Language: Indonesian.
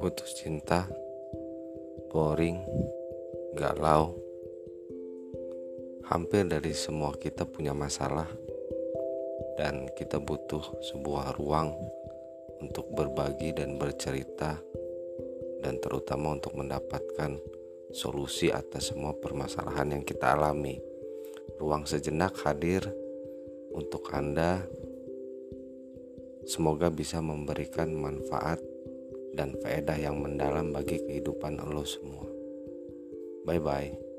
putus cinta, boring, galau. Hampir dari semua kita punya masalah, dan kita butuh sebuah ruang untuk berbagi dan bercerita, dan terutama untuk mendapatkan solusi atas semua permasalahan yang kita alami. Ruang sejenak hadir untuk Anda. Semoga bisa memberikan manfaat dan faedah yang mendalam bagi kehidupan lo semua. Bye bye.